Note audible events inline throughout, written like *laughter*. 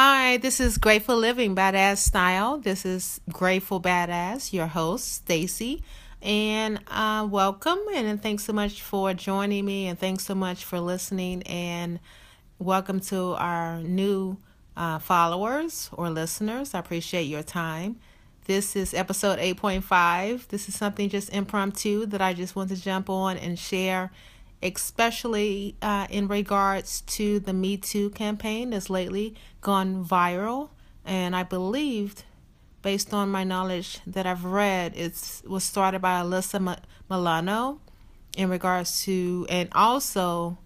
Hi, this is Grateful Living Badass Style. This is Grateful Badass, your host, Stacy. And uh, welcome, and thanks so much for joining me, and thanks so much for listening, and welcome to our new uh, followers or listeners. I appreciate your time. This is episode 8.5. This is something just impromptu that I just want to jump on and share especially uh, in regards to the Me Too campaign that's lately gone viral. And I believed, based on my knowledge that I've read, it was started by Alyssa Milano in regards to, and also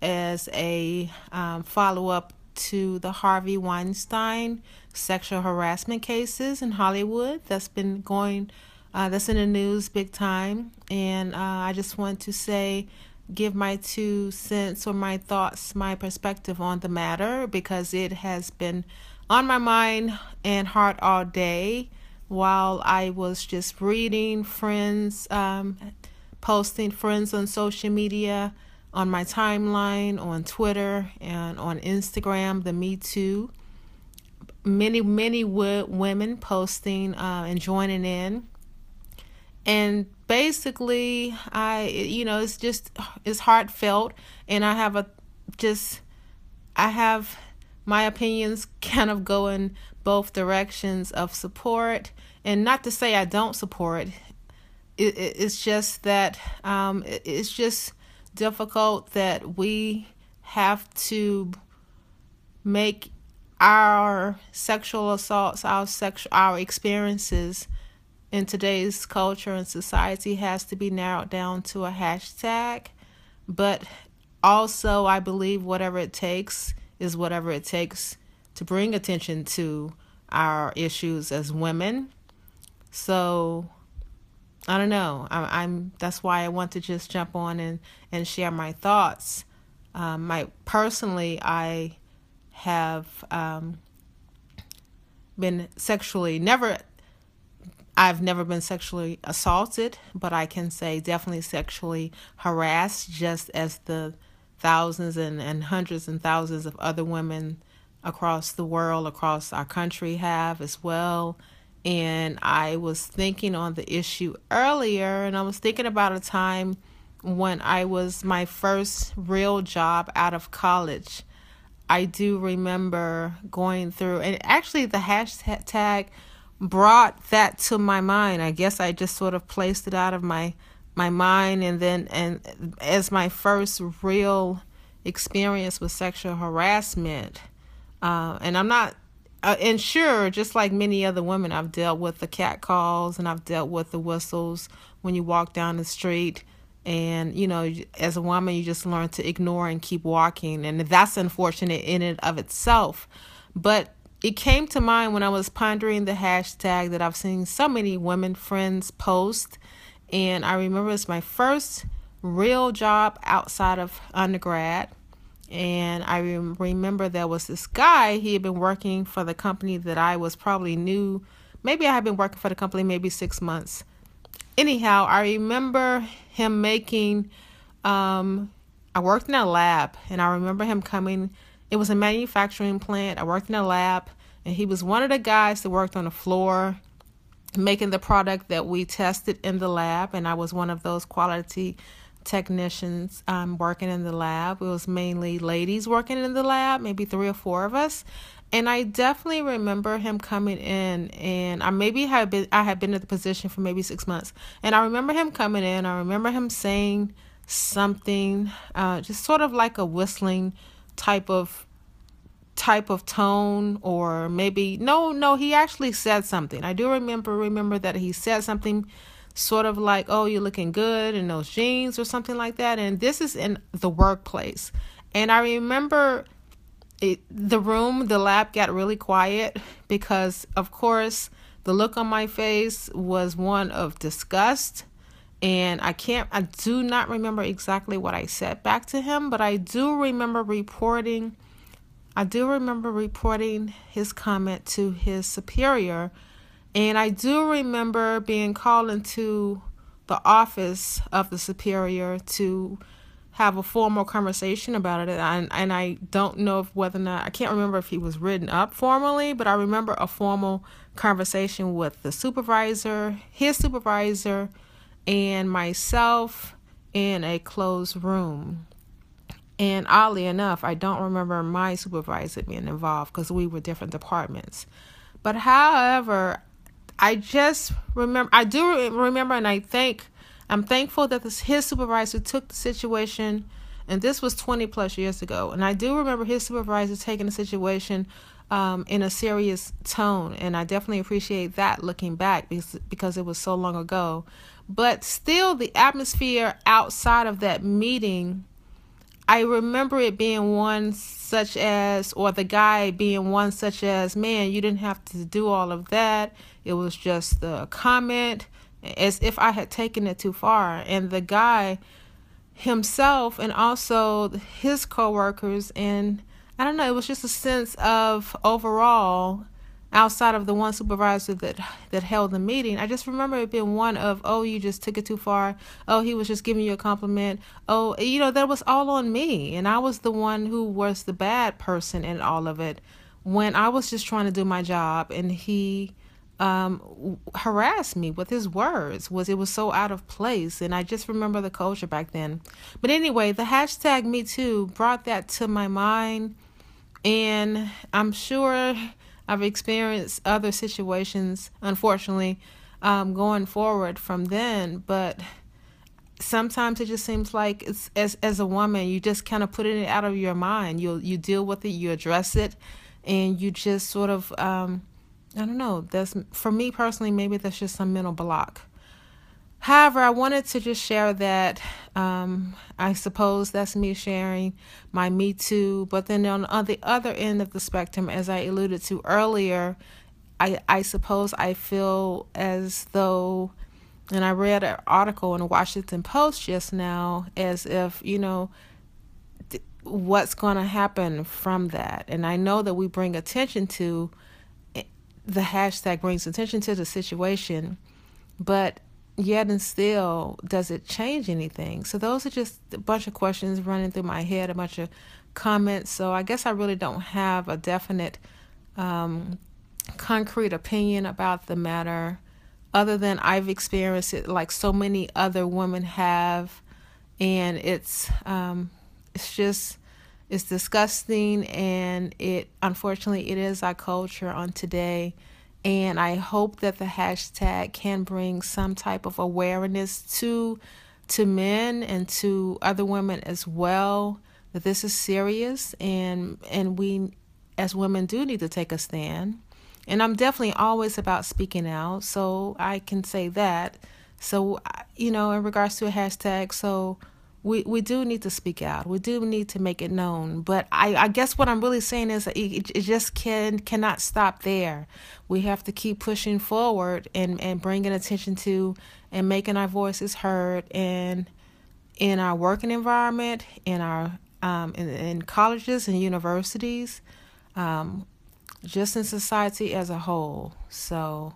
as a um, follow up to the Harvey Weinstein sexual harassment cases in Hollywood that's been going, uh, that's in the news big time. And uh, I just want to say, give my two cents or my thoughts, my perspective on the matter because it has been on my mind and heart all day while I was just reading friends, um, posting friends on social media, on my timeline, on Twitter, and on Instagram, the Me Too. Many, many women posting uh, and joining in and basically i you know it's just it's heartfelt and i have a just i have my opinions *laughs* kind of go in both directions of support and not to say i don't support it, it it's just that um it, it's just difficult that we have to make our sexual assaults our sexual our experiences in today's culture and society has to be narrowed down to a hashtag. But also, I believe whatever it takes is whatever it takes to bring attention to our issues as women. So, I don't know. I, am that's why I want to just jump on and and share my thoughts. Um, my personally, I have um, been sexually never I've never been sexually assaulted, but I can say definitely sexually harassed, just as the thousands and, and hundreds and thousands of other women across the world, across our country have as well. And I was thinking on the issue earlier, and I was thinking about a time when I was my first real job out of college. I do remember going through, and actually, the hashtag brought that to my mind. I guess I just sort of placed it out of my my mind and then and as my first real experience with sexual harassment uh, and i'm not uh, and sure just like many other women i've dealt with the cat calls and i've dealt with the whistles when you walk down the street. And you know as a woman you just learn to ignore and keep walking. And that's unfortunate in and of itself. But it came to mind when I was pondering the hashtag that I've seen so many women friends post. And I remember it's my first real job outside of undergrad. And I remember there was this guy, he had been working for the company that I was probably new. Maybe I had been working for the company maybe six months. Anyhow, I remember him making, um, I worked in a lab, and I remember him coming it was a manufacturing plant. I worked in a lab, and he was one of the guys that worked on the floor making the product that we tested in the lab. And I was one of those quality technicians um, working in the lab. It was mainly ladies working in the lab, maybe three or four of us. And I definitely remember him coming in, and I maybe had been I had been in the position for maybe six months, and I remember him coming in. I remember him saying something, uh, just sort of like a whistling type of type of tone or maybe no no he actually said something. I do remember remember that he said something sort of like oh you're looking good in those jeans or something like that. And this is in the workplace. And i remember it, the room the lab got really quiet because of course the look on my face was one of disgust and I can't I do not remember exactly what I said back to him, but I do remember reporting I do remember reporting his comment to his superior, and I do remember being called into the office of the superior to have a formal conversation about it. And, and I don't know if whether or not I can't remember if he was written up formally but I remember a formal conversation with the supervisor his supervisor and myself in a closed room and oddly enough I don't remember my supervisor being involved because we were different departments but however I just remember I do remember and I think I'm thankful that this, his supervisor took the situation, and this was 20 plus years ago. And I do remember his supervisor taking the situation um, in a serious tone, and I definitely appreciate that looking back because because it was so long ago. But still, the atmosphere outside of that meeting, I remember it being one such as, or the guy being one such as, man, you didn't have to do all of that. It was just a comment as if I had taken it too far. And the guy himself and also his coworkers and I don't know, it was just a sense of overall outside of the one supervisor that that held the meeting. I just remember it being one of, oh, you just took it too far. Oh, he was just giving you a compliment. Oh, you know, that was all on me. And I was the one who was the bad person in all of it when I was just trying to do my job and he um, harassed me with his words was it was so out of place and i just remember the culture back then but anyway the hashtag me too brought that to my mind and i'm sure i've experienced other situations unfortunately um, going forward from then but sometimes it just seems like it's as as a woman you just kind of put it out of your mind you you deal with it you address it and you just sort of um, I don't know. That's for me personally. Maybe that's just some mental block. However, I wanted to just share that. Um, I suppose that's me sharing my Me Too. But then on, on the other end of the spectrum, as I alluded to earlier, I I suppose I feel as though, and I read an article in the Washington Post just now, as if you know what's going to happen from that. And I know that we bring attention to the hashtag brings attention to the situation, but yet and still, does it change anything? So those are just a bunch of questions running through my head, a bunch of comments. So I guess I really don't have a definite, um, concrete opinion about the matter, other than I've experienced it like so many other women have, and it's um, it's just it's disgusting and it unfortunately it is our culture on today and I hope that the hashtag can bring some type of awareness to to men and to other women as well that this is serious and and we as women do need to take a stand. And I'm definitely always about speaking out, so I can say that. So you know, in regards to a hashtag, so we we do need to speak out. We do need to make it known. But I, I guess what I'm really saying is it, it just can cannot stop there. We have to keep pushing forward and and bringing attention to and making our voices heard and in our working environment, in our um, in, in colleges and universities, um, just in society as a whole. So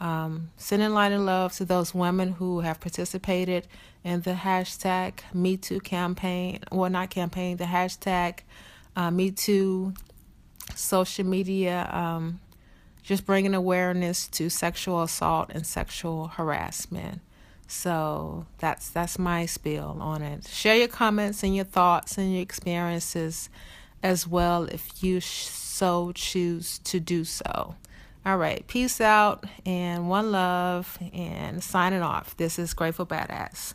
um, sending light and love to those women who have participated in the hashtag Me Too campaign. Well, not campaign, the hashtag uh, Me Too social media, um, just bringing awareness to sexual assault and sexual harassment. So that's that's my spiel on it. Share your comments and your thoughts and your experiences as well if you so choose to do so. All right, peace out and one love and signing off. This is Grateful Badass.